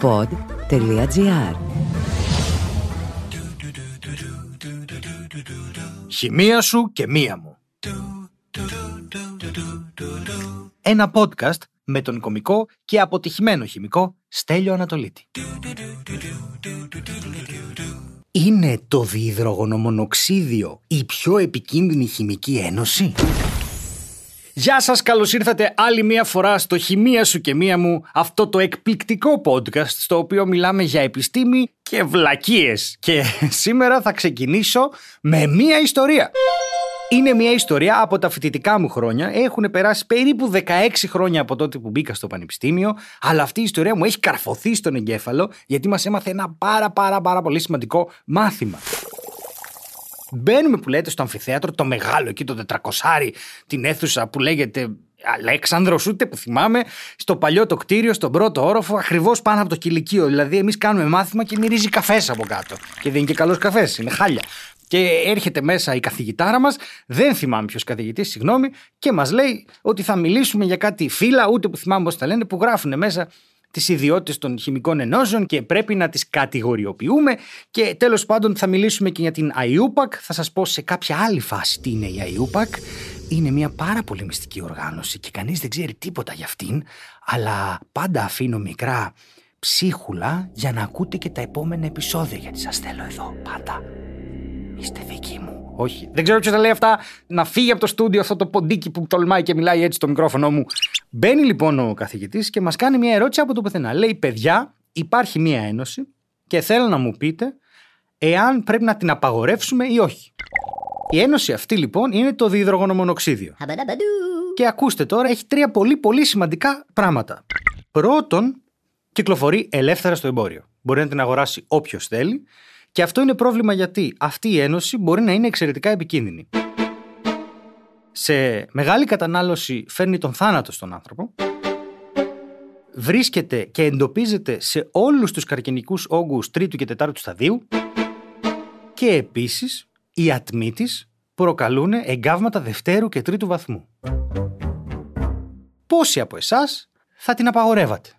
pod.gr Χημεία σου και μία μου. Ένα podcast με τον κομικό και αποτυχημένο χημικό Στέλιο Ανατολίτη. Είναι το διυδρογονομονοξίδιο η πιο επικίνδυνη χημική ένωση; Γεια σας, καλώς ήρθατε άλλη μία φορά στο «Χημεία σου και μία μου» αυτό το εκπληκτικό podcast στο οποίο μιλάμε για επιστήμη και βλακίες. Και σήμερα θα ξεκινήσω με μία ιστορία. Είναι μια ιστορία από τα φοιτητικά μου χρόνια. Έχουν περάσει περίπου 16 χρόνια από τότε που μπήκα στο πανεπιστήμιο, αλλά αυτή η ιστορία μου έχει καρφωθεί στον εγκέφαλο γιατί μας έμαθε ένα πάρα πάρα πάρα πολύ σημαντικό μάθημα. Μπαίνουμε που λέτε στο αμφιθέατρο, το μεγάλο εκεί, το τετρακοσάρι, την αίθουσα που λέγεται Αλέξανδρος, ούτε που θυμάμαι, στο παλιό το κτίριο, στον πρώτο όροφο, ακριβώς πάνω από το κηλικείο. Δηλαδή, εμείς κάνουμε μάθημα και μυρίζει καφές από κάτω. Και δεν είναι και καλός καφές, είναι χάλια. Και έρχεται μέσα η καθηγητάρα μας, δεν θυμάμαι ποιος καθηγητής, συγγνώμη, και μας λέει ότι θα μιλήσουμε για κάτι φύλλα, ούτε που θυμάμαι πώς τα λένε, που γράφουν μέσα τις ιδιότητες των χημικών ενώσεων και πρέπει να τις κατηγοριοποιούμε. Και τέλος πάντων θα μιλήσουμε και για την IUPAC. Θα σας πω σε κάποια άλλη φάση τι είναι η IUPAC. Είναι μια πάρα πολύ μυστική οργάνωση και κανείς δεν ξέρει τίποτα για αυτήν, αλλά πάντα αφήνω μικρά ψίχουλα για να ακούτε και τα επόμενα επεισόδια γιατί σας θέλω εδώ πάντα. Είστε δικοί μου. Όχι. Δεν ξέρω ποιος θα λέει αυτά. Να φύγει από το στούντιο αυτό το ποντίκι που τολμάει και μιλάει έτσι στο μικρόφωνο μου. Μπαίνει λοιπόν ο καθηγητής και μας κάνει μια ερώτηση από το πουθενά. Λέει, παιδιά, υπάρχει μια ένωση και θέλω να μου πείτε εάν πρέπει να την απαγορεύσουμε ή όχι. Η ένωση αυτή λοιπόν είναι το διυδρογονομονοξίδιο. Και ακούστε τώρα, έχει τρία πολύ πολύ σημαντικά πράγματα. Πρώτον, κυκλοφορεί ελεύθερα στο εμπόριο. Μπορεί να την αγοράσει όποιος θέλει. Και αυτό είναι πρόβλημα γιατί αυτή η ένωση μπορεί να είναι εξαιρετικά επικίνδυνη. Σε μεγάλη κατανάλωση φέρνει τον θάνατο στον άνθρωπο. Βρίσκεται και εντοπίζεται σε όλους τους καρκινικούς όγκους τρίτου και τετάρτου σταδίου. Και επίσης οι ατμοί της προκαλούν εγκάβματα δευτέρου και τρίτου βαθμού. Πόσοι από εσάς θα την απαγορεύατε;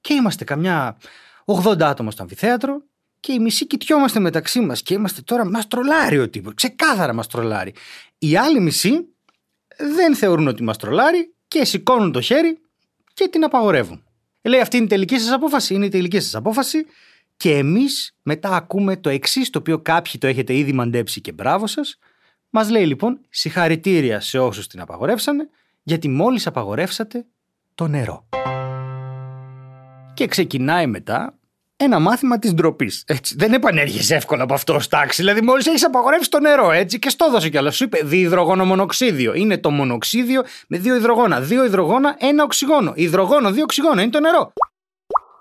Και είμαστε καμιά 80 άτομα στο αμφιθέατρο και οι μισοί κοιτιόμαστε μεταξύ μας και είμαστε τώρα μας τρολάρει ο τύπος. Ξεκάθαρα μας τρολάρει. Οι άλλοι μισοί δεν θεωρούν ότι μας τρολάρει και σηκώνουν το χέρι και την απαγορεύουν. Λέει αυτή είναι η τελική σας απόφαση, είναι η τελική σας απόφαση και εμείς μετά ακούμε το εξής, το οποίο κάποιοι το έχετε ήδη μαντέψει και μπράβο σας. Μας λέει λοιπόν συγχαρητήρια σε όσους την απαγορεύσανε, γιατί μόλις απαγορεύσατε το νερό. Και ξεκινάει μετά ένα μάθημα της ντροπής. Δεν επανέρχεσαι εύκολα από αυτό ως τάξη. Δηλαδή, μόλις έχεις απαγορεύσει το νερό, έτσι, και στο δώσε κιόλας. Σου είπε διυδρογονομονοξίδιο. Είναι το μονοξίδιο με δύο υδρογόνα. Δύο υδρογόνα, ένα οξυγόνο. Υδρογόνο, δύο οξυγόνο. Είναι το νερό.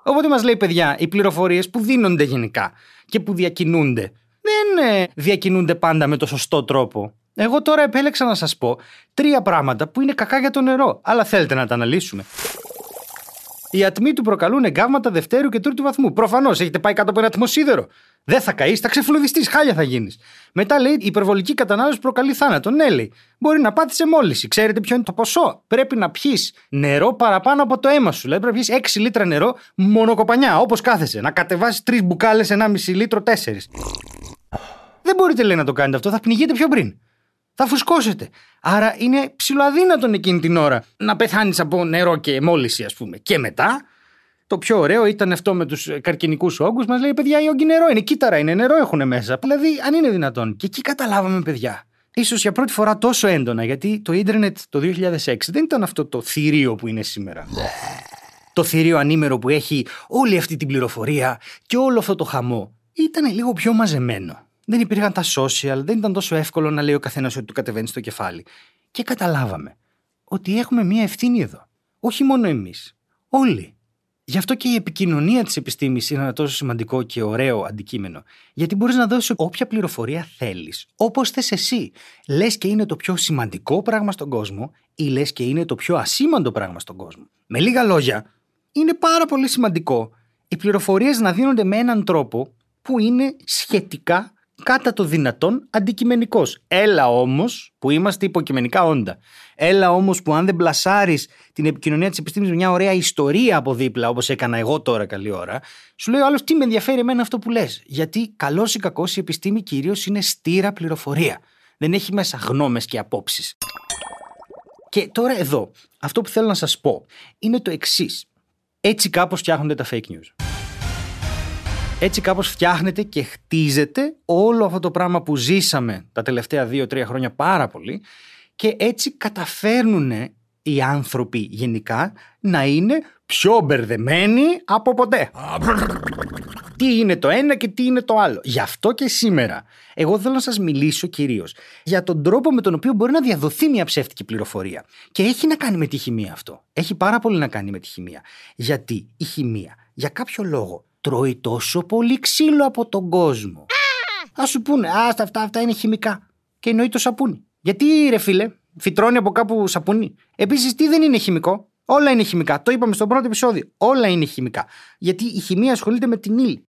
Οπότε μας λέει, παιδιά, οι πληροφορίες που δίνονται γενικά και που διακινούνται δεν ε, διακινούνται πάντα με το σωστό τρόπο. Εγώ τώρα επέλεξα να σας πω τρία πράγματα που είναι κακά για το νερό. Αλλά θέλετε να τα αναλύσουμε. Οι ατμοί του προκαλούν εγκάβματα δευτέρου και τρίτου βαθμού. Προφανώς έχετε πάει κάτω από ένα ατμοσίδερο. Δεν θα καείς, θα ξεφλουδιστείς, χάλια θα γίνεις. Μετά λέει η υπερβολική κατανάλωση προκαλεί θάνατο. Ναι, λέει. Μπορεί να πάθεις μόλυση. Ξέρετε ποιο είναι το ποσό; Πρέπει να πιεις νερό παραπάνω από το αίμα σου. Δηλαδή πρέπει να πιεις 6 λίτρα νερό μονοκοπανιά, όπως κάθεσαι. Να κατεβάσεις 3 μπουκάλες, 1,5 λίτρο, 4. Δεν μπορείτε λέει να το κάνετε αυτό, θα πνιγείτε πιο πριν θα φουσκώσετε. Άρα είναι ψηλοαδύνατον εκείνη την ώρα να πεθάνεις από νερό και μόλυση, ας πούμε. Και μετά, το πιο ωραίο ήταν αυτό με τους καρκινικούς όγκους. Μας λέει: Παιδιά, οι όγκοι νερό είναι. Κύτταρα είναι, νερό έχουν μέσα. Δηλαδή, αν είναι δυνατόν. Και εκεί καταλάβαμε, παιδιά. Ίσως για πρώτη φορά τόσο έντονα, γιατί το ίντερνετ το 2006 δεν ήταν αυτό το θηρίο που είναι σήμερα. το θηρίο ανήμερο που έχει όλη αυτή την πληροφορία και όλο αυτό το χαμό. Ήταν λίγο πιο μαζεμένο δεν υπήρχαν τα social, δεν ήταν τόσο εύκολο να λέει ο καθένας ότι του κατεβαίνει στο κεφάλι. Και καταλάβαμε ότι έχουμε μία ευθύνη εδώ. Όχι μόνο εμείς. Όλοι. Γι' αυτό και η επικοινωνία της επιστήμης είναι ένα τόσο σημαντικό και ωραίο αντικείμενο. Γιατί μπορείς να δώσεις όποια πληροφορία θέλεις, όπως θες εσύ. Λες και είναι το πιο σημαντικό πράγμα στον κόσμο, ή λες και είναι το πιο ασήμαντο πράγμα στον κόσμο. Με λίγα λόγια, είναι πάρα πολύ σημαντικό οι πληροφορίες να δίνονται με έναν τρόπο που είναι σχετικά κατά το δυνατόν αντικειμενικός. Έλα όμως που είμαστε υποκειμενικά όντα. Έλα όμως που αν δεν πλασάρεις την επικοινωνία της επιστήμης με μια ωραία ιστορία από δίπλα, όπως έκανα εγώ τώρα καλή ώρα, σου λέει ο άλλος τι με ενδιαφέρει εμένα αυτό που λες; Γιατί καλός ή κακός η επιστήμη κυρίως είναι στήρα πληροφορία. Δεν έχει μέσα γνώμες και απόψεις. Και τώρα εδώ, αυτό που θέλω να σας πω είναι το εξής. Έτσι κάπως φτιάχνονται τα fake news. Έτσι κάπως φτιάχνεται και χτίζεται όλο αυτό το πράγμα που ζήσαμε τα τελευταία δύο-τρία χρόνια πάρα πολύ και έτσι καταφέρνουν οι άνθρωποι γενικά να είναι πιο μπερδεμένοι από ποτέ. τι είναι το ένα και τι είναι το άλλο. Γι' αυτό και σήμερα εγώ θέλω να σας μιλήσω κυρίως για τον τρόπο με τον οποίο μπορεί να διαδοθεί μια ψεύτικη πληροφορία. Και έχει να κάνει με τη χημεία αυτό. Έχει πάρα πολύ να κάνει με τη χημεία. Γιατί η χημεία για κάποιο λόγο τρώει τόσο πολύ ξύλο από τον κόσμο. Α σου πούνε, Α, αυτά, αυτά είναι χημικά. Και εννοεί το σαπούνι. Γιατί ρε φίλε, φυτρώνει από κάπου σαπούνι. Επίσης, τι δεν είναι χημικό; Όλα είναι χημικά. Το είπαμε στο πρώτο επεισόδιο. Όλα είναι χημικά. Γιατί η χημεία ασχολείται με την ύλη.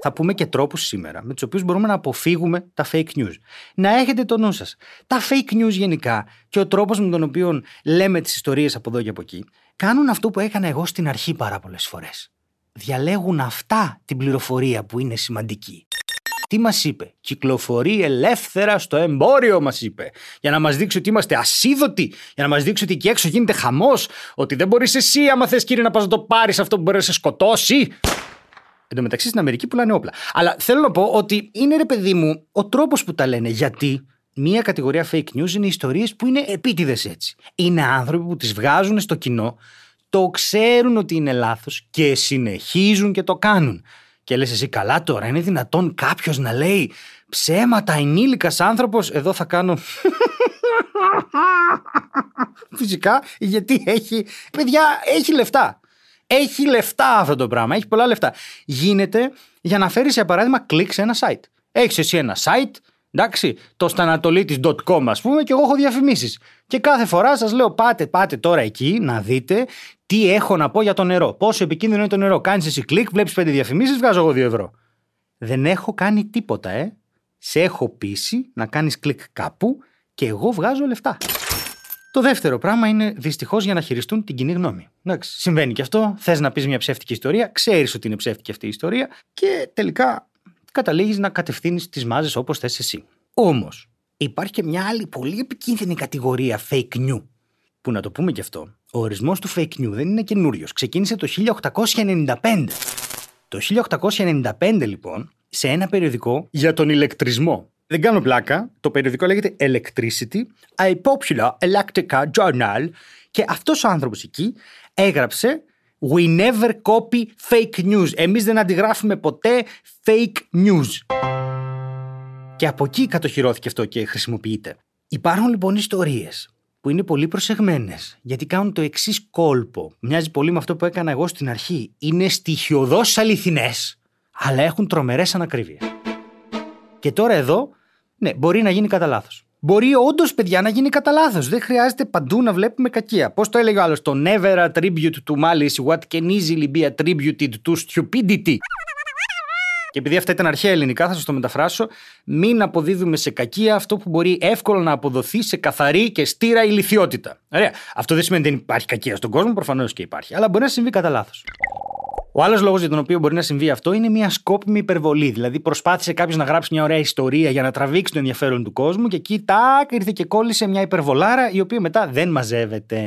Θα πούμε και τρόπους σήμερα με τους οποίους μπορούμε να αποφύγουμε τα fake news. Να έχετε το νου σας. Τα fake news γενικά και ο τρόπος με τον οποίο λέμε τις ιστορίες από εδώ και από εκεί κάνουν αυτό που έκανα εγώ στην αρχή πάρα πολλές φορές. Διαλέγουν αυτά την πληροφορία που είναι σημαντική. Τι μας είπε, Κυκλοφορεί ελεύθερα στο εμπόριο, μας είπε. Για να μας δείξει ότι είμαστε ασίδωτοι, για να μας δείξει ότι εκεί έξω γίνεται χαμός, ότι δεν μπορείς εσύ, άμα θες κύριε, να πας να το πάρεις αυτό που μπορεί να σε σκοτώσει. Εν τω μεταξύ στην Αμερική πουλάνε όπλα. Αλλά θέλω να πω ότι είναι ρε παιδί μου ο τρόπος που τα λένε. Γιατί μία κατηγορία fake news είναι ιστορίες που είναι επίτηδες έτσι. Είναι άνθρωποι που τις βγάζουν στο κοινό, το ξέρουν ότι είναι λάθος και συνεχίζουν και το κάνουν. Και λες εσύ καλά τώρα, είναι δυνατόν κάποιος να λέει ψέματα ενήλικας άνθρωπος, εδώ θα κάνω... Φυσικά, γιατί έχει... Παιδιά, έχει λεφτά. Έχει λεφτά αυτό το πράγμα, έχει πολλά λεφτά. Γίνεται για να φέρεις για παράδειγμα κλικ σε ένα site. Έχεις εσύ ένα site, εντάξει, το στανατολίτη.com ας πούμε, και εγώ έχω διαφημίσεις. Και κάθε φορά σας λέω πάτε, πάτε τώρα εκεί να δείτε τι έχω να πω για το νερό; Πόσο επικίνδυνο είναι το νερό; Κάνεις εσύ κλικ, βλέπεις πέντε διαφημίσεις, βγάζω εγώ 2 ευρώ. Δεν έχω κάνει τίποτα, ε. Σε έχω πείσει να κάνεις κλικ κάπου και εγώ βγάζω λεφτά. Το δεύτερο πράγμα είναι δυστυχώς για να χειριστούν την κοινή γνώμη. Εντάξει, συμβαίνει και αυτό. Θες να πεις μια ψεύτικη ιστορία, ξέρεις ότι είναι ψεύτικη αυτή η ιστορία και τελικά καταλήγεις να κατευθύνεις τις μάζες όπως θες εσύ. Όμως, υπάρχει και μια άλλη πολύ επικίνδυνη κατηγορία fake news. Που να το πούμε και αυτό, ο ορισμός του fake news δεν είναι καινούριος. Ξεκίνησε το 1895. Το 1895 λοιπόν, σε ένα περιοδικό για τον ηλεκτρισμό. Δεν κάνω πλάκα. Το περιοδικό λέγεται Electricity, a popular electrical journal. Και αυτός ο άνθρωπος εκεί έγραψε We never copy fake news. Εμείς δεν αντιγράφουμε ποτέ fake news. Και από εκεί κατοχυρώθηκε αυτό και χρησιμοποιείται. Υπάρχουν λοιπόν ιστορίες που είναι πολύ προσεγμένες, γιατί κάνουν το εξής κόλπο. Μοιάζει πολύ με αυτό που έκανα εγώ στην αρχή. Είναι στοιχειοδός αληθινές, αλλά έχουν τρομερές ανακρίβειες. Και τώρα εδώ, ναι, μπορεί να γίνει κατά λάθος. Μπορεί όντως, παιδιά, να γίνει κατά λάθος. Δεν χρειάζεται παντού να βλέπουμε κακία. Πώς το έλεγε ο άλλος, το never attribute to malice what can easily be attributed to stupidity. Και επειδή αυτά ήταν αρχαία ελληνικά, θα σας το μεταφράσω. Μην αποδίδουμε σε κακία αυτό που μπορεί εύκολα να αποδοθεί σε καθαρή και στήρα ηλικιότητα. Ωραία. Αυτό δεν σημαίνει ότι δεν υπάρχει κακία στον κόσμο, προφανώς και υπάρχει. Αλλά μπορεί να συμβεί κατά λάθος. Ο άλλος λόγος για τον οποίο μπορεί να συμβεί αυτό είναι μια σκόπιμη υπερβολή. Δηλαδή, προσπάθησε κάποιος να γράψει μια ωραία ιστορία για να τραβήξει το ενδιαφέρον του κόσμου και εκεί τάκ ήρθε και κόλλησε μια υπερβολάρα η οποία μετά δεν μαζεύεται.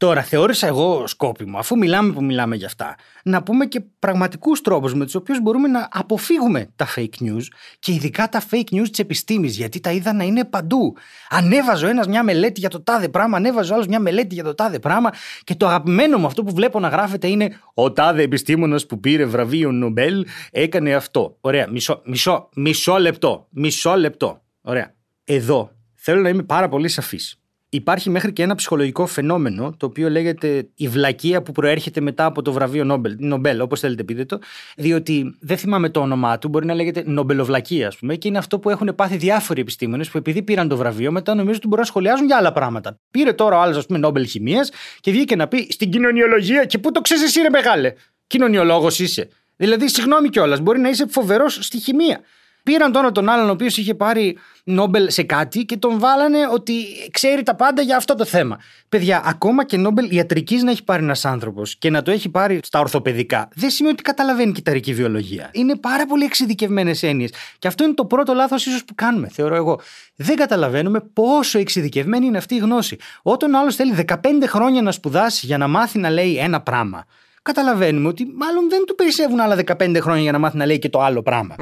Τώρα, θεώρησα εγώ σκόπιμο, αφού μιλάμε που μιλάμε για αυτά, να πούμε και πραγματικούς τρόπους με τους οποίους μπορούμε να αποφύγουμε τα fake news και ειδικά τα fake news της επιστήμης, γιατί τα είδα να είναι παντού. Ανέβαζε ο ένας μια μελέτη για το τάδε πράγμα, ανέβαζε ο άλλος μια μελέτη για το τάδε πράγμα και το αγαπημένο μου αυτό που βλέπω να γράφεται είναι Ο τάδε επιστήμονας που πήρε βραβείο Νομπέλ έκανε αυτό. Ωραία, μισό, μισό, μισό λεπτό. Μισό λεπτό. Ωραία. Εδώ θέλω να είμαι πάρα πολύ σαφής υπάρχει μέχρι και ένα ψυχολογικό φαινόμενο το οποίο λέγεται η βλακεία που προέρχεται μετά από το βραβείο Νόμπελ, Νομπέλ, όπως θέλετε πείτε το, διότι δεν θυμάμαι το όνομά του, μπορεί να λέγεται Νομπελοβλακία, ας πούμε, και είναι αυτό που έχουν πάθει διάφοροι επιστήμονες που επειδή πήραν το βραβείο, μετά νομίζω ότι μπορούν να σχολιάζουν για άλλα πράγματα. Πήρε τώρα ο άλλος, ας πούμε, Νόμπελ Χημίας και βγήκε να πει στην κοινωνιολογία και πού το ξέρεις εσύ, ρε μεγάλε; Κοινωνιολόγος είσαι. Δηλαδή, συγγνώμη κιόλας, μπορεί να είσαι φοβερός στη χημεία. Πήραν τώρα τον άλλον ο οποίος είχε πάρει Νόμπελ σε κάτι και τον βάλανε ότι ξέρει τα πάντα για αυτό το θέμα. Παιδιά, ακόμα και Νόμπελ ιατρικής να έχει πάρει ένας άνθρωπος και να το έχει πάρει στα ορθοπαιδικά, δεν σημαίνει ότι καταλαβαίνει κυταρική βιολογία. Είναι πάρα πολύ εξειδικευμένες έννοιες. Και αυτό είναι το πρώτο λάθος, ίσως που κάνουμε, θεωρώ εγώ. Δεν καταλαβαίνουμε πόσο εξειδικευμένη είναι αυτή η γνώση. Όταν ο άλλος θέλει 15 χρόνια να σπουδάσει για να μάθει να λέει ένα πράγμα, καταλαβαίνουμε ότι μάλλον δεν του περισσεύουν άλλα 15 χρόνια για να μάθει να λέει και το άλλο πράγμα.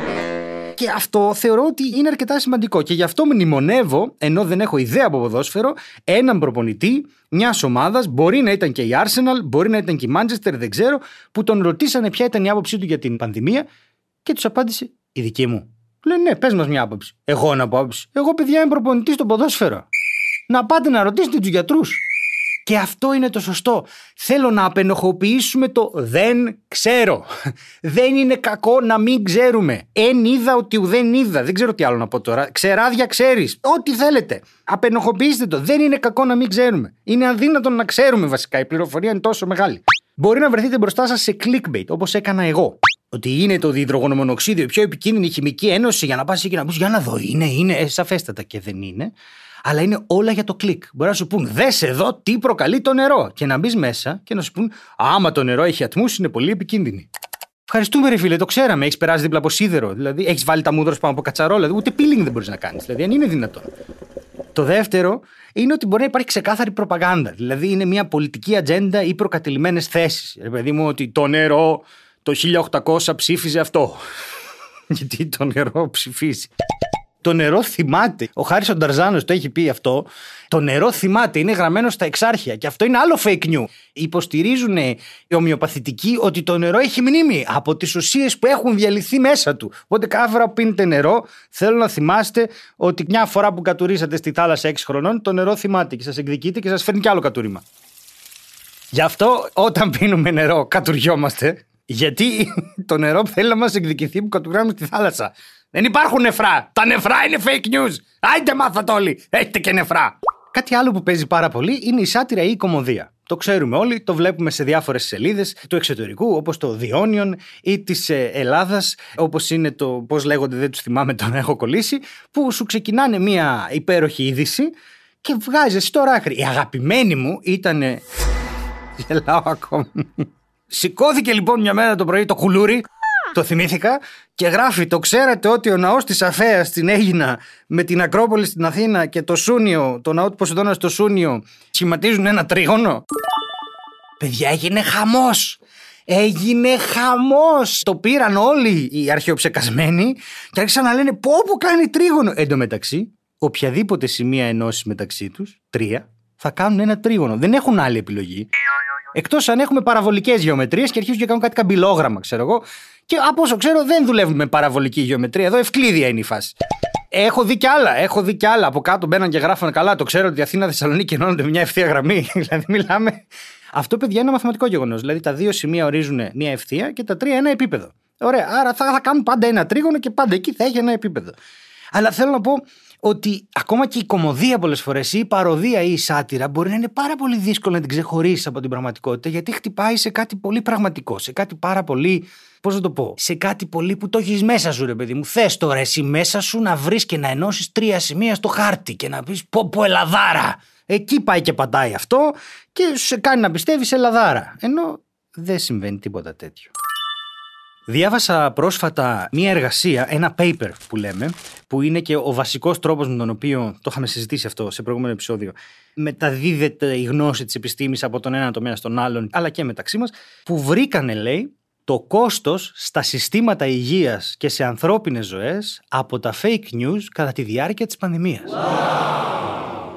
Και αυτό θεωρώ ότι είναι αρκετά σημαντικό. Και γι' αυτό μνημονεύω, ενώ δεν έχω ιδέα από ποδόσφαιρο, έναν προπονητή μιας ομάδας, μπορεί να ήταν και η Arsenal, μπορεί να ήταν και η Manchester, δεν ξέρω, που τον ρωτήσανε ποια ήταν η άποψή του για την πανδημία και τους απάντησε η δική μου. Λέει ναι, πες μας μια άποψη. Εγώ να πω άποψη. Εγώ παιδιά είμαι προπονητής στο ποδόσφαιρο. Να πάτε να ρωτήσετε τους γιατρούς. Και αυτό είναι το σωστό. Θέλω να απενοχοποιήσουμε το δεν ξέρω. Δεν είναι κακό να μην ξέρουμε. Εν είδα ότι δεν είδα. Δεν ξέρω τι άλλο να πω τώρα. Ξεράδια ξέρεις. Ό,τι θέλετε. Απενοχοποιήστε το. Δεν είναι κακό να μην ξέρουμε. Είναι αδύνατο να ξέρουμε βασικά. Η πληροφορία είναι τόσο μεγάλη. Μπορεί να βρεθείτε μπροστά σας σε clickbait όπως έκανα εγώ. Ότι είναι το διδρογονομονοξίδιο η πιο επικίνδυνη χημική ένωση για να πας εκεί να πεις Για να δω, είναι, είναι. Ε, σαφέστατα και δεν είναι αλλά είναι όλα για το κλικ. Μπορεί να σου πούν, δες εδώ τι προκαλεί το νερό. Και να μπεις μέσα και να σου πούν, Άμα το νερό έχει ατμούς, είναι πολύ επικίνδυνη. Ευχαριστούμε, ρε φίλε, το ξέραμε. Έχεις περάσει δίπλα από σίδερο. Δηλαδή, έχεις βάλει τα μούδρα πάνω από κατσαρόλα. Δηλαδή, ούτε peeling δεν μπορείς να κάνεις. Δηλαδή, αν είναι δυνατόν. Το δεύτερο είναι ότι μπορεί να υπάρχει ξεκάθαρη προπαγάνδα. Δηλαδή, είναι μια πολιτική ατζέντα ή προκατηλημένες θέσεις. Ρε παιδί μου, ότι το νερό το 1800 ψήφιζε αυτό. Γιατί το νερό ψηφίζει. Το νερό θυμάται. Ο Χάρη Νταρζάνος το έχει πει αυτό. Το νερό θυμάται, είναι γραμμένο στα εξάρχεια. Και αυτό είναι άλλο fake news. Υποστηρίζουν οι ομοιοπαθητικοί ότι το νερό έχει μνήμη από τις ουσίες που έχουν διαλυθεί μέσα του. Οπότε κάθε φορά που πίνετε νερό, θέλω να θυμάστε ότι μια φορά που κατουρίσατε στη θάλασσα 6 χρονών, το νερό θυμάται και σας εκδικείται και σας φέρνει κι άλλο κατούριμα. Γι' αυτό όταν πίνουμε νερό κατουριόμαστε, γιατί το νερό θέλει να μας εκδικηθεί που κατουράμε στη θάλασσα. Δεν υπάρχουν νεφρά. Τα νεφρά είναι fake news. Άιντε μάθατε όλοι. Έχετε και νεφρά. Κάτι άλλο που παίζει πάρα πολύ είναι η σάτυρα ή η κομμωδία. Το ξέρουμε όλοι, το βλέπουμε σε διάφορες σελίδες του εξωτερικού, όπως το Διόνιον ή της ε, Ελλάδας, όπως είναι το πώς λέγονται, δεν τους θυμάμαι, τον έχω κολλήσει, που σου ξεκινάνε μια υπέροχη είδηση και βγάζεις τώρα άκρη. Η αγαπημένη μου ήταν. Γελάω ακόμα. Σηκώθηκε λοιπόν μια μέρα το πρωί το κουλούρι το θυμήθηκα και γράφει το ξέρατε ότι ο ναός της Αφέας στην Έγινα με την Ακρόπολη στην Αθήνα και το Σούνιο, το ναό του Ποσειδώνα στο Σούνιο σχηματίζουν ένα τρίγωνο. Παιδιά έγινε χαμός. Έγινε χαμός. Το πήραν όλοι οι αρχαιοψεκασμένοι και άρχισαν να λένε πω πω κάνει τρίγωνο. Εν τω μεταξύ, οποιαδήποτε σημεία ενώσεις μεταξύ τους, τρία, θα κάνουν ένα τρίγωνο. Δεν έχουν άλλη επιλογή. Εκτός αν έχουμε παραβολικές γεωμετρίες και αρχίζουν και κάνουν κάτι καμπυλόγραμμα, ξέρω εγώ. Και από όσο ξέρω, δεν δουλεύουν με παραβολική γεωμετρία. Εδώ ευκλήδια είναι η φάση. Έχω δει κι άλλα. Έχω δει κι άλλα. Από κάτω μπαίναν και γράφανε καλά. Το ξέρω ότι η Αθήνα Θεσσαλονίκη ενώνονται μια ευθεία γραμμή. δηλαδή, μιλάμε. Αυτό, παιδιά, είναι μαθηματικό γεγονός. Δηλαδή, τα δύο σημεία ορίζουν μια ευθεία και τα τρία ένα επίπεδο. Ωραία. Άρα θα, θα κάνουν πάντα ένα τρίγωνο και πάντα εκεί θα έχει ένα επίπεδο. Αλλά θέλω να πω ότι ακόμα και η κομμωδία πολλές φορές ή η παροδία ή η σάτυρα μπορεί να είναι πάρα πολύ δύσκολο να την ξεχωρίσεις από την πραγματικότητα γιατί χτυπάει σε κάτι πολύ πραγματικό, σε κάτι πάρα πολύ. Πώς να το πω, σε κάτι πολύ που το έχεις μέσα σου, ρε παιδί μου. Θες τώρα εσύ μέσα σου να βρεις και να ενώσεις τρία σημεία στο χάρτη και να πεις πω πω Ελαδάρα. Εκεί πάει και πατάει αυτό και σε κάνει να πιστεύεις Ελαδάρα. Ενώ δεν συμβαίνει τίποτα τέτοιο. Διάβασα πρόσφατα μία εργασία, ένα paper που λέμε, που είναι και ο βασικός τρόπος με τον οποίο, το είχαμε συζητήσει αυτό σε προηγούμενο επεισόδιο, μεταδίδεται η γνώση της επιστήμης από τον ένα τομέα στον άλλον, αλλά και μεταξύ μας, που βρήκανε, λέει, το κόστος στα συστήματα υγείας και σε ανθρώπινες ζωές από τα fake news κατά τη διάρκεια της πανδημίας.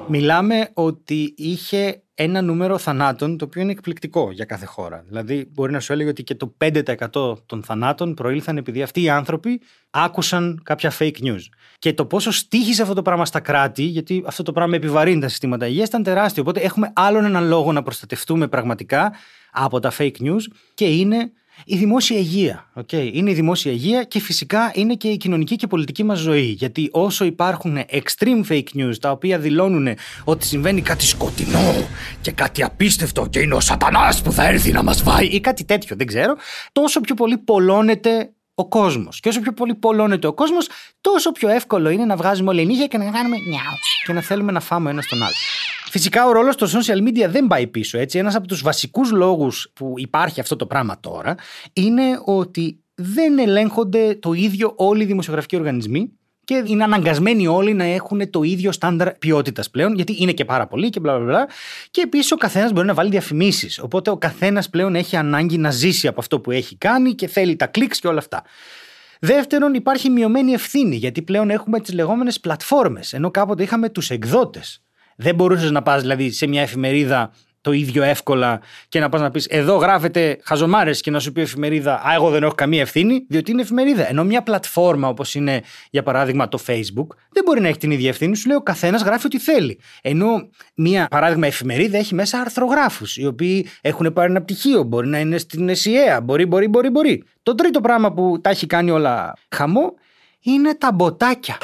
Μιλάμε ότι είχε ένα νούμερο θανάτων το οποίο είναι εκπληκτικό για κάθε χώρα. Δηλαδή, μπορεί να σου έλεγε ότι και το 5% των θανάτων προήλθαν επειδή αυτοί οι άνθρωποι άκουσαν κάποια fake news. Και το πόσο στήχησε αυτό το πράγμα στα κράτη, γιατί αυτό το πράγμα επιβαρύνει τα συστήματα υγείας, ήταν τεράστιο. Οπότε έχουμε άλλον έναν λόγο να προστατευτούμε πραγματικά από τα fake news και είναι η δημόσια υγεία. Okay. Είναι η δημόσια υγεία και φυσικά είναι και η κοινωνική και πολιτική μας ζωή. Γιατί όσο υπάρχουν extreme fake news τα οποία δηλώνουν ότι συμβαίνει κάτι σκοτεινό και κάτι απίστευτο και είναι ο σατανάς που θα έρθει να μας βάει ή κάτι τέτοιο, δεν ξέρω, τόσο πιο πολύ πολλώνεται ο κόσμος. Και όσο πιο πολύ πολλώνεται ο κόσμος, τόσο πιο εύκολο είναι να βγάζουμε όλοι νύχια και να κάνουμε νιάου και να θέλουμε να φάμε ένας τον άλλο. Φυσικά ο ρόλος των social media δεν πάει πίσω. Έτσι. Ένας από τους βασικούς λόγους που υπάρχει αυτό το πράγμα τώρα είναι ότι δεν ελέγχονται το ίδιο όλοι οι δημοσιογραφικοί οργανισμοί και είναι αναγκασμένοι όλοι να έχουν το ίδιο στάνταρ ποιότητας πλέον, γιατί είναι και πάρα πολύ και μπλα μπλα μπλα. Και επίσης ο καθένας μπορεί να βάλει διαφημίσεις. Οπότε ο καθένας πλέον έχει ανάγκη να ζήσει από αυτό που έχει κάνει και θέλει τα κλικς και όλα αυτά. Δεύτερον, υπάρχει μειωμένη ευθύνη, γιατί πλέον έχουμε τις λεγόμενες πλατφόρμες, ενώ κάποτε είχαμε τους εκδότες. Δεν μπορούσες να πας δηλαδή σε μια εφημερίδα το ίδιο εύκολα και να πας να πεις Εδώ γράφεται χαζομάρες και να σου πει εφημερίδα Α, εγώ δεν έχω καμία ευθύνη, διότι είναι εφημερίδα. Ενώ μια πλατφόρμα όπως είναι για παράδειγμα το Facebook δεν μπορεί να έχει την ίδια ευθύνη, σου λέει ο καθένας γράφει ό,τι θέλει. Ενώ μια παράδειγμα εφημερίδα έχει μέσα αρθρογράφους, οι οποίοι έχουν πάρει ένα πτυχίο, μπορεί να είναι στην ΕΣΥΑ, μπορεί, μπορεί, μπορεί, μπορεί. Το τρίτο πράγμα που τα έχει κάνει όλα χαμό είναι τα μποτάκια.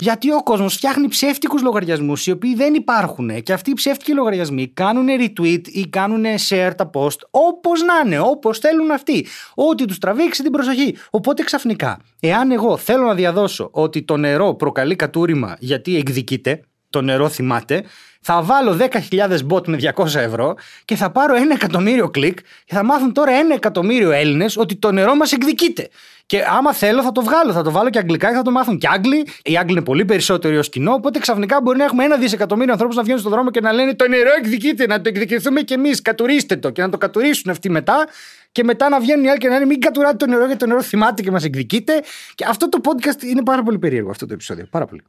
Γιατί ο κόσμος φτιάχνει ψεύτικους λογαριασμούς οι οποίοι δεν υπάρχουν και αυτοί οι ψεύτικοι λογαριασμοί κάνουν retweet ή κάνουν share τα post όπως να είναι, όπως θέλουν αυτοί. Ό,τι τους τραβήξει την προσοχή. Οπότε ξαφνικά, εάν εγώ θέλω να διαδώσω ότι το νερό προκαλεί κατούριμα γιατί εκδικείται, το νερό θυμάται, θα βάλω 10.000 bot με 200 ευρώ και θα πάρω ένα εκατομμύριο κλικ και θα μάθουν τώρα ένα εκατομμύριο Έλληνες ότι το νερό μας εκδικείται. Και άμα θέλω θα το βγάλω, θα το βάλω και αγγλικά και θα το μάθουν και Άγγλοι. Οι Άγγλοι είναι πολύ περισσότεροι ως κοινό, οπότε ξαφνικά μπορεί να έχουμε ένα δισεκατομμύριο ανθρώπους να βγαίνουν στον δρόμο και να λένε Το νερό εκδικείται, να το εκδικηθούμε κι εμείς, κατουρίστε το και να το κατουρίσουν αυτοί μετά. Και μετά να βγαίνουν οι άλλοι και να λένε Μην κατουράτε το νερό γιατί το νερό θυμάται και μας εκδικείται. Και αυτό το podcast είναι πάρα πολύ περίεργο αυτό το επεισόδιο. Πάρα πολύ.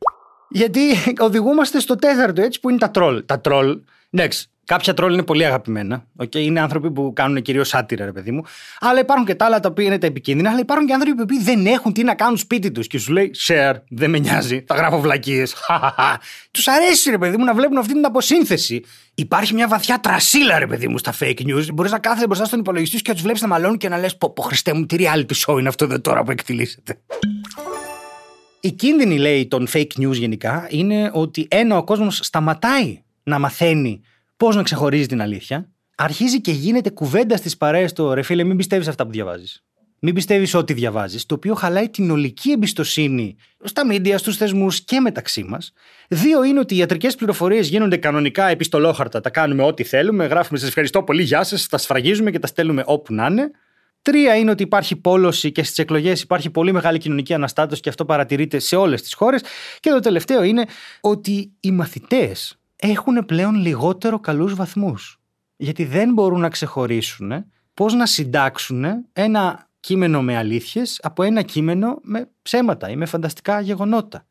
Γιατί οδηγούμαστε στο τέταρτο έτσι που είναι τα τρόλ. Τα τρόλ, εντάξει, κάποια τρόλ είναι πολύ αγαπημένα. Okay? Είναι άνθρωποι που κάνουν κυρίως σάτυρα, ρε παιδί μου. Αλλά υπάρχουν και τα άλλα τα οποία είναι τα επικίνδυνα. Αλλά υπάρχουν και άνθρωποι που δεν έχουν τι να κάνουν σπίτι τους. Και σου λέει, share, δεν με νοιάζει, θα γράφω βλακίες. τους αρέσει, ρε παιδί μου, να βλέπουν αυτή την αποσύνθεση. Υπάρχει μια βαθιά τρασίλα, ρε παιδί μου, στα fake news. Μπορείς να κάθεσαι μπροστά στον υπολογιστή και να τους βλέπεις να μαλώνουν και να λες: Πω, πω, Χριστέ μου, τι reality show είναι αυτό εδώ τώρα που εκτελήσεται. Η κίνδυνη, λέει, των fake news γενικά είναι ότι ένα ο κόσμος σταματάει να μαθαίνει πώς να ξεχωρίζει την αλήθεια; Αρχίζει και γίνεται κουβέντα στις παρέες του ρε φίλε, μην πιστεύεις αυτά που διαβάζεις. Μην πιστεύεις ό,τι διαβάζεις, το οποίο χαλάει την ολική εμπιστοσύνη στα μίντια, στους θεσμούς και μεταξύ μας. Δύο είναι ότι οι ιατρικές πληροφορίες γίνονται κανονικά επιστολόχαρτα. Τα κάνουμε ό,τι θέλουμε, γράφουμε σας ευχαριστώ πολύ, γεια σας, τα σφραγίζουμε και τα στέλνουμε όπου να είναι. Τρία είναι ότι υπάρχει πόλωση και στις εκλογές υπάρχει πολύ μεγάλη κοινωνική αναστάτωση και αυτό παρατηρείται σε όλες τις χώρες. Και το τελευταίο είναι ότι οι μαθητές έχουν πλέον λιγότερο καλούς βαθμούς. Γιατί δεν μπορούν να ξεχωρίσουν πώς να συντάξουν ένα κείμενο με αλήθειες από ένα κείμενο με ψέματα ή με φανταστικά γεγονότα.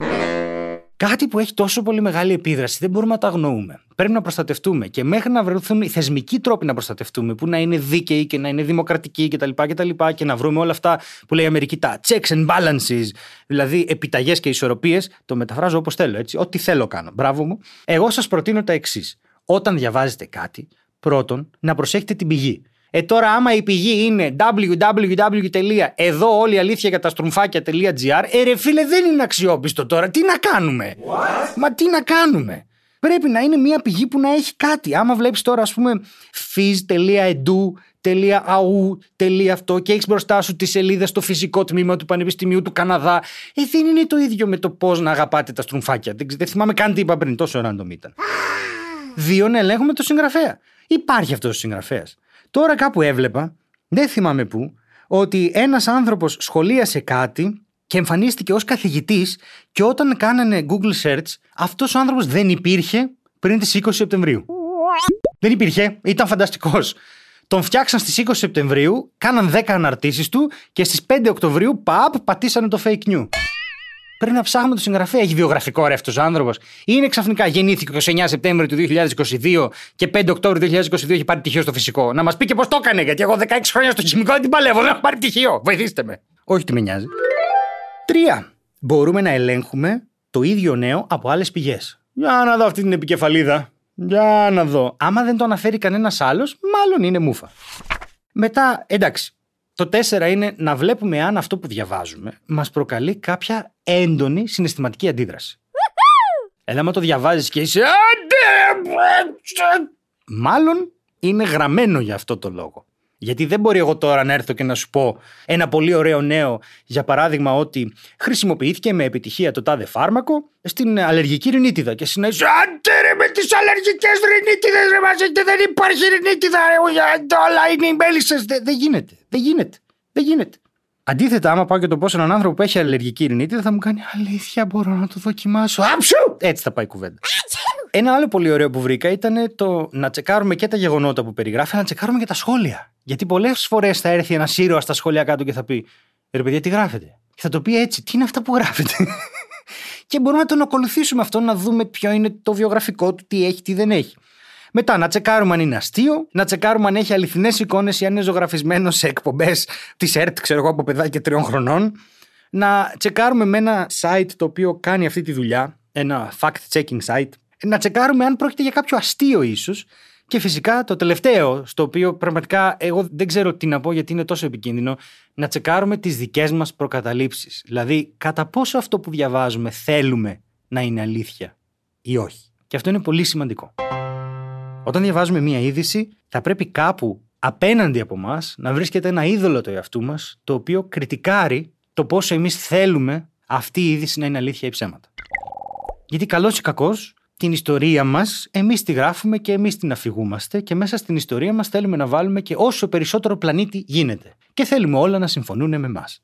Κάτι που έχει τόσο πολύ μεγάλη επίδραση δεν μπορούμε να τα αγνοούμε. Πρέπει να προστατευτούμε και μέχρι να βρεθούν οι θεσμικοί τρόποι να προστατευτούμε, που να είναι δίκαιοι και να είναι δημοκρατικοί κτλ. Και, και να βρούμε όλα αυτά που λέει η Αμερική, τα checks and balances, δηλαδή επιταγές και ισορροπίες. Το μεταφράζω όπως θέλω, έτσι. Ό,τι θέλω κάνω. Μπράβο μου. Εγώ σας προτείνω τα εξής. Όταν διαβάζετε κάτι, πρώτον, να προσέχετε την πηγή. Ε, τώρα, άμα η πηγή είναι www. όλη η αλήθεια για τα στρουμφάκια.gr, ε, ρε φίλε, δεν είναι αξιόπιστο τώρα. Τι να κάνουμε; Μα τι να κάνουμε; Πρέπει να είναι μια πηγή που να έχει κάτι. Άμα βλέπεις τώρα, ας πούμε, fizz.edu αυτό και έχεις μπροστά σου τη σελίδα στο φυσικό τμήμα του Πανεπιστημίου του Καναδά. Ε, δεν είναι το ίδιο με το πώς να αγαπάτε τα στρουμφάκια. Δεν, δεν θυμάμαι καν τι είπα πριν, τόσο random ήταν. Δύο, να ελέγχουμε το συγγραφέα. Υπάρχει αυτός ο συγγραφέας. Τώρα κάπου έβλεπα, δεν θυμάμαι πού, ότι ένας άνθρωπος σχολίασε κάτι και εμφανίστηκε ως καθηγητής και όταν κάνανε Google Search αυτός ο άνθρωπος δεν υπήρχε πριν τις 20 Σεπτεμβρίου. Δεν υπήρχε, ήταν φανταστικός. Τον φτιάξαν στις 20 Σεπτεμβρίου, κάναν 10 αναρτήσεις του και στις 5 Οκτωβρίου, παπ, πατήσανε το fake news. Πρέπει να ψάχνουμε το συγγραφέα. Έχει βιογραφικό ρε αυτό ο άνθρωπος. Είναι ξαφνικά γεννήθηκε 29 Σεπτέμβριο του 2022 και 5 Οκτώβριο του 2022 έχει πάρει πτυχίο στο φυσικό. Να μας πει και πώς το έκανε, γιατί εγώ 16 χρόνια στο χημικό δεν την παλεύω, δεν έχω πάρει πτυχίο. Βοηθήστε με. Όχι τι με νοιάζει. Τρία. Μπορούμε να ελέγχουμε το ίδιο νέο από άλλες πηγές. Για να δω αυτή την επικεφαλίδα. Για να δω. Άμα δεν το αναφέρει κανένας άλλος, μάλλον είναι μούφα. Μετά, εντάξει, Το τέσσερα είναι να βλέπουμε αν αυτό που διαβάζουμε μας προκαλεί κάποια έντονη συναισθηματική αντίδραση. Έλα, άμα το διαβάζεις και είσαι. Μάλλον είναι γραμμένο για αυτό το λόγο. Γιατί δεν μπορεί εγώ τώρα να έρθω και να σου πω ένα πολύ ωραίο νέο, για παράδειγμα, ότι χρησιμοποιήθηκε με επιτυχία το τάδε φάρμακο στην αλλεργική ρινίτιδα. Και εσύ να είσαι Άντε ρε με τις αλλεργικές ρινίτιδες, ρε μαζίτε, δεν υπάρχει ρινίτιδα, ρε, όλα είναι οι μέλισσες. Δεν γίνεται. Δεν γίνεται. Δεν γίνεται. Αντίθετα, άμα πάω και το πω σε έναν άνθρωπο που έχει αλλεργική ρινίτιδα, θα μου κάνει Αλήθεια, μπορώ να το δοκιμάσω. Άψου! Έτσι θα πάει η κουβέντα. Ένα άλλο πολύ ωραίο που βρήκα ήταν το να τσεκάρουμε και τα γεγονότα που περιγράφει, αλλά να τσεκάρουμε και τα σχόλια. Γιατί πολλές φορές θα έρθει ένας ήρωας στα σχόλια κάτω και θα πει Ρε παιδιά, τι γράφετε; Και θα το πει έτσι, τι είναι αυτά που γράφετε; και μπορούμε να τον ακολουθήσουμε αυτό, να δούμε ποιο είναι το βιογραφικό του, τι έχει, τι δεν έχει. Μετά να τσεκάρουμε αν είναι αστείο, να τσεκάρουμε αν έχει αληθινές εικόνες ή αν είναι ζωγραφισμένος σε εκπομπές της ΕΡΤ, ξέρω εγώ, από παιδάκια τριών χρονών. Να τσεκάρουμε με ένα site το οποίο κάνει αυτή τη δουλειά, ένα fact-checking site, να τσεκάρουμε αν πρόκειται για κάποιο αστείο ίσως. Και φυσικά το τελευταίο, στο οποίο πραγματικά εγώ δεν ξέρω τι να πω γιατί είναι τόσο επικίνδυνο, να τσεκάρουμε τις δικές μας προκαταλήψεις. Δηλαδή, κατά πόσο αυτό που διαβάζουμε θέλουμε να είναι αλήθεια ή όχι. Και αυτό είναι πολύ σημαντικό. Όταν διαβάζουμε μία είδηση, θα πρέπει κάπου απέναντι από εμά να βρίσκεται ένα είδωλο του εαυτού μας, το οποίο κριτικάρει το πόσο εμείς θέλουμε αυτή η είδηση να είναι αλήθεια ή ψέματα. Γιατί καλός ή κακός, την ιστορία μας, εμείς τη γράφουμε και εμείς την αφηγούμαστε και μέσα στην ιστορία μας θέλουμε να βάλουμε και όσο περισσότερο πλανήτη γίνεται. Και θέλουμε όλα να συμφωνούν με εμάς.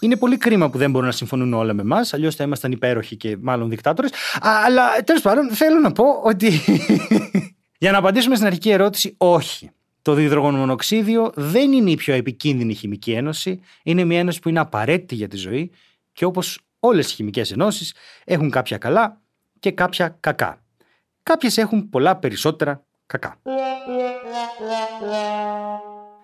Είναι πολύ κρίμα που δεν μπορούν να συμφωνούν όλα με εμάς, αλλιώς θα ήμασταν υπέροχοι και μάλλον δικτάτορες. Αλλά τέλος πάντων θέλω να πω ότι. Για να απαντήσουμε στην αρχική ερώτηση, όχι. Το διδρογονομονοξίδιο δεν είναι η πιο επικίνδυνη χημική ένωση. Είναι μια ένωση που είναι απαραίτητη για τη ζωή και όπως όλες οι χημικές ενώσεις έχουν κάποια καλά και κάποια κακά. Κάποιες έχουν πολλά περισσότερα κακά.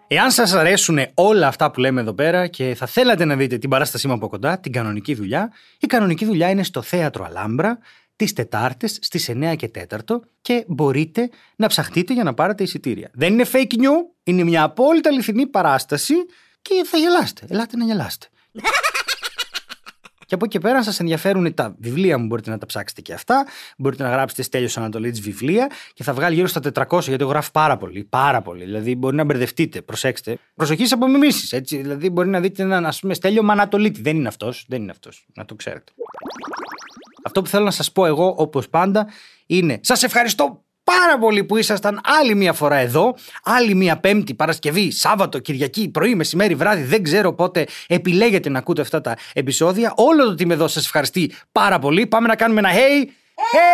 Εάν σας αρέσουν όλα αυτά που λέμε εδώ πέρα και θα θέλατε να δείτε την παράστασή μου από κοντά, την κανονική δουλειά, η κανονική δουλειά είναι στο θέατρο Αλάμπρα τις Τετάρτες στις 9 και 4 και μπορείτε να ψαχτείτε για να πάρετε εισιτήρια. Δεν είναι fake news, είναι μια απόλυτα αληθινή παράσταση και θα γελάστε. Ελάτε να γελάστε. Και από εκεί και πέρα, αν σας ενδιαφέρουν τα βιβλία μου, μπορείτε να τα ψάξετε και αυτά. Μπορείτε να γράψετε Στέλιο Ανατολίτης βιβλία και θα βγάλει γύρω στα 400, γιατί εγώ γράφω πάρα πολύ. Πάρα πολύ. Δηλαδή, μπορεί να μπερδευτείτε. Προσέξτε. Προσοχή σε απομιμήσεις. Δηλαδή, μπορεί να δείτε έναν, ας πούμε, Στέλιο Μανατολίτη. Δεν είναι αυτός. Δεν είναι αυτός. Να το ξέρετε. Αυτό που θέλω να σας πω εγώ, όπως πάντα, είναι Σας ευχαριστώ πάρα πολύ που ήσασταν άλλη μία φορά εδώ. Άλλη μία Πέμπτη, Παρασκευή, Σάββατο, Κυριακή, πρωί, μεσημέρι, βράδυ. Δεν ξέρω πότε επιλέγετε να ακούτε αυτά τα επεισόδια. Όλο το team εδώ σας ευχαριστεί πάρα πολύ. Πάμε να κάνουμε ένα hey! Hey!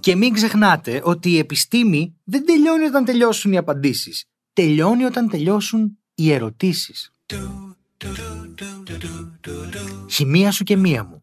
Και μην ξεχνάτε ότι η επιστήμη δεν τελειώνει όταν τελειώσουν οι απαντήσεις. Τελειώνει όταν τελειώσουν οι ερωτήσεις. Χημεία σου και μία μου.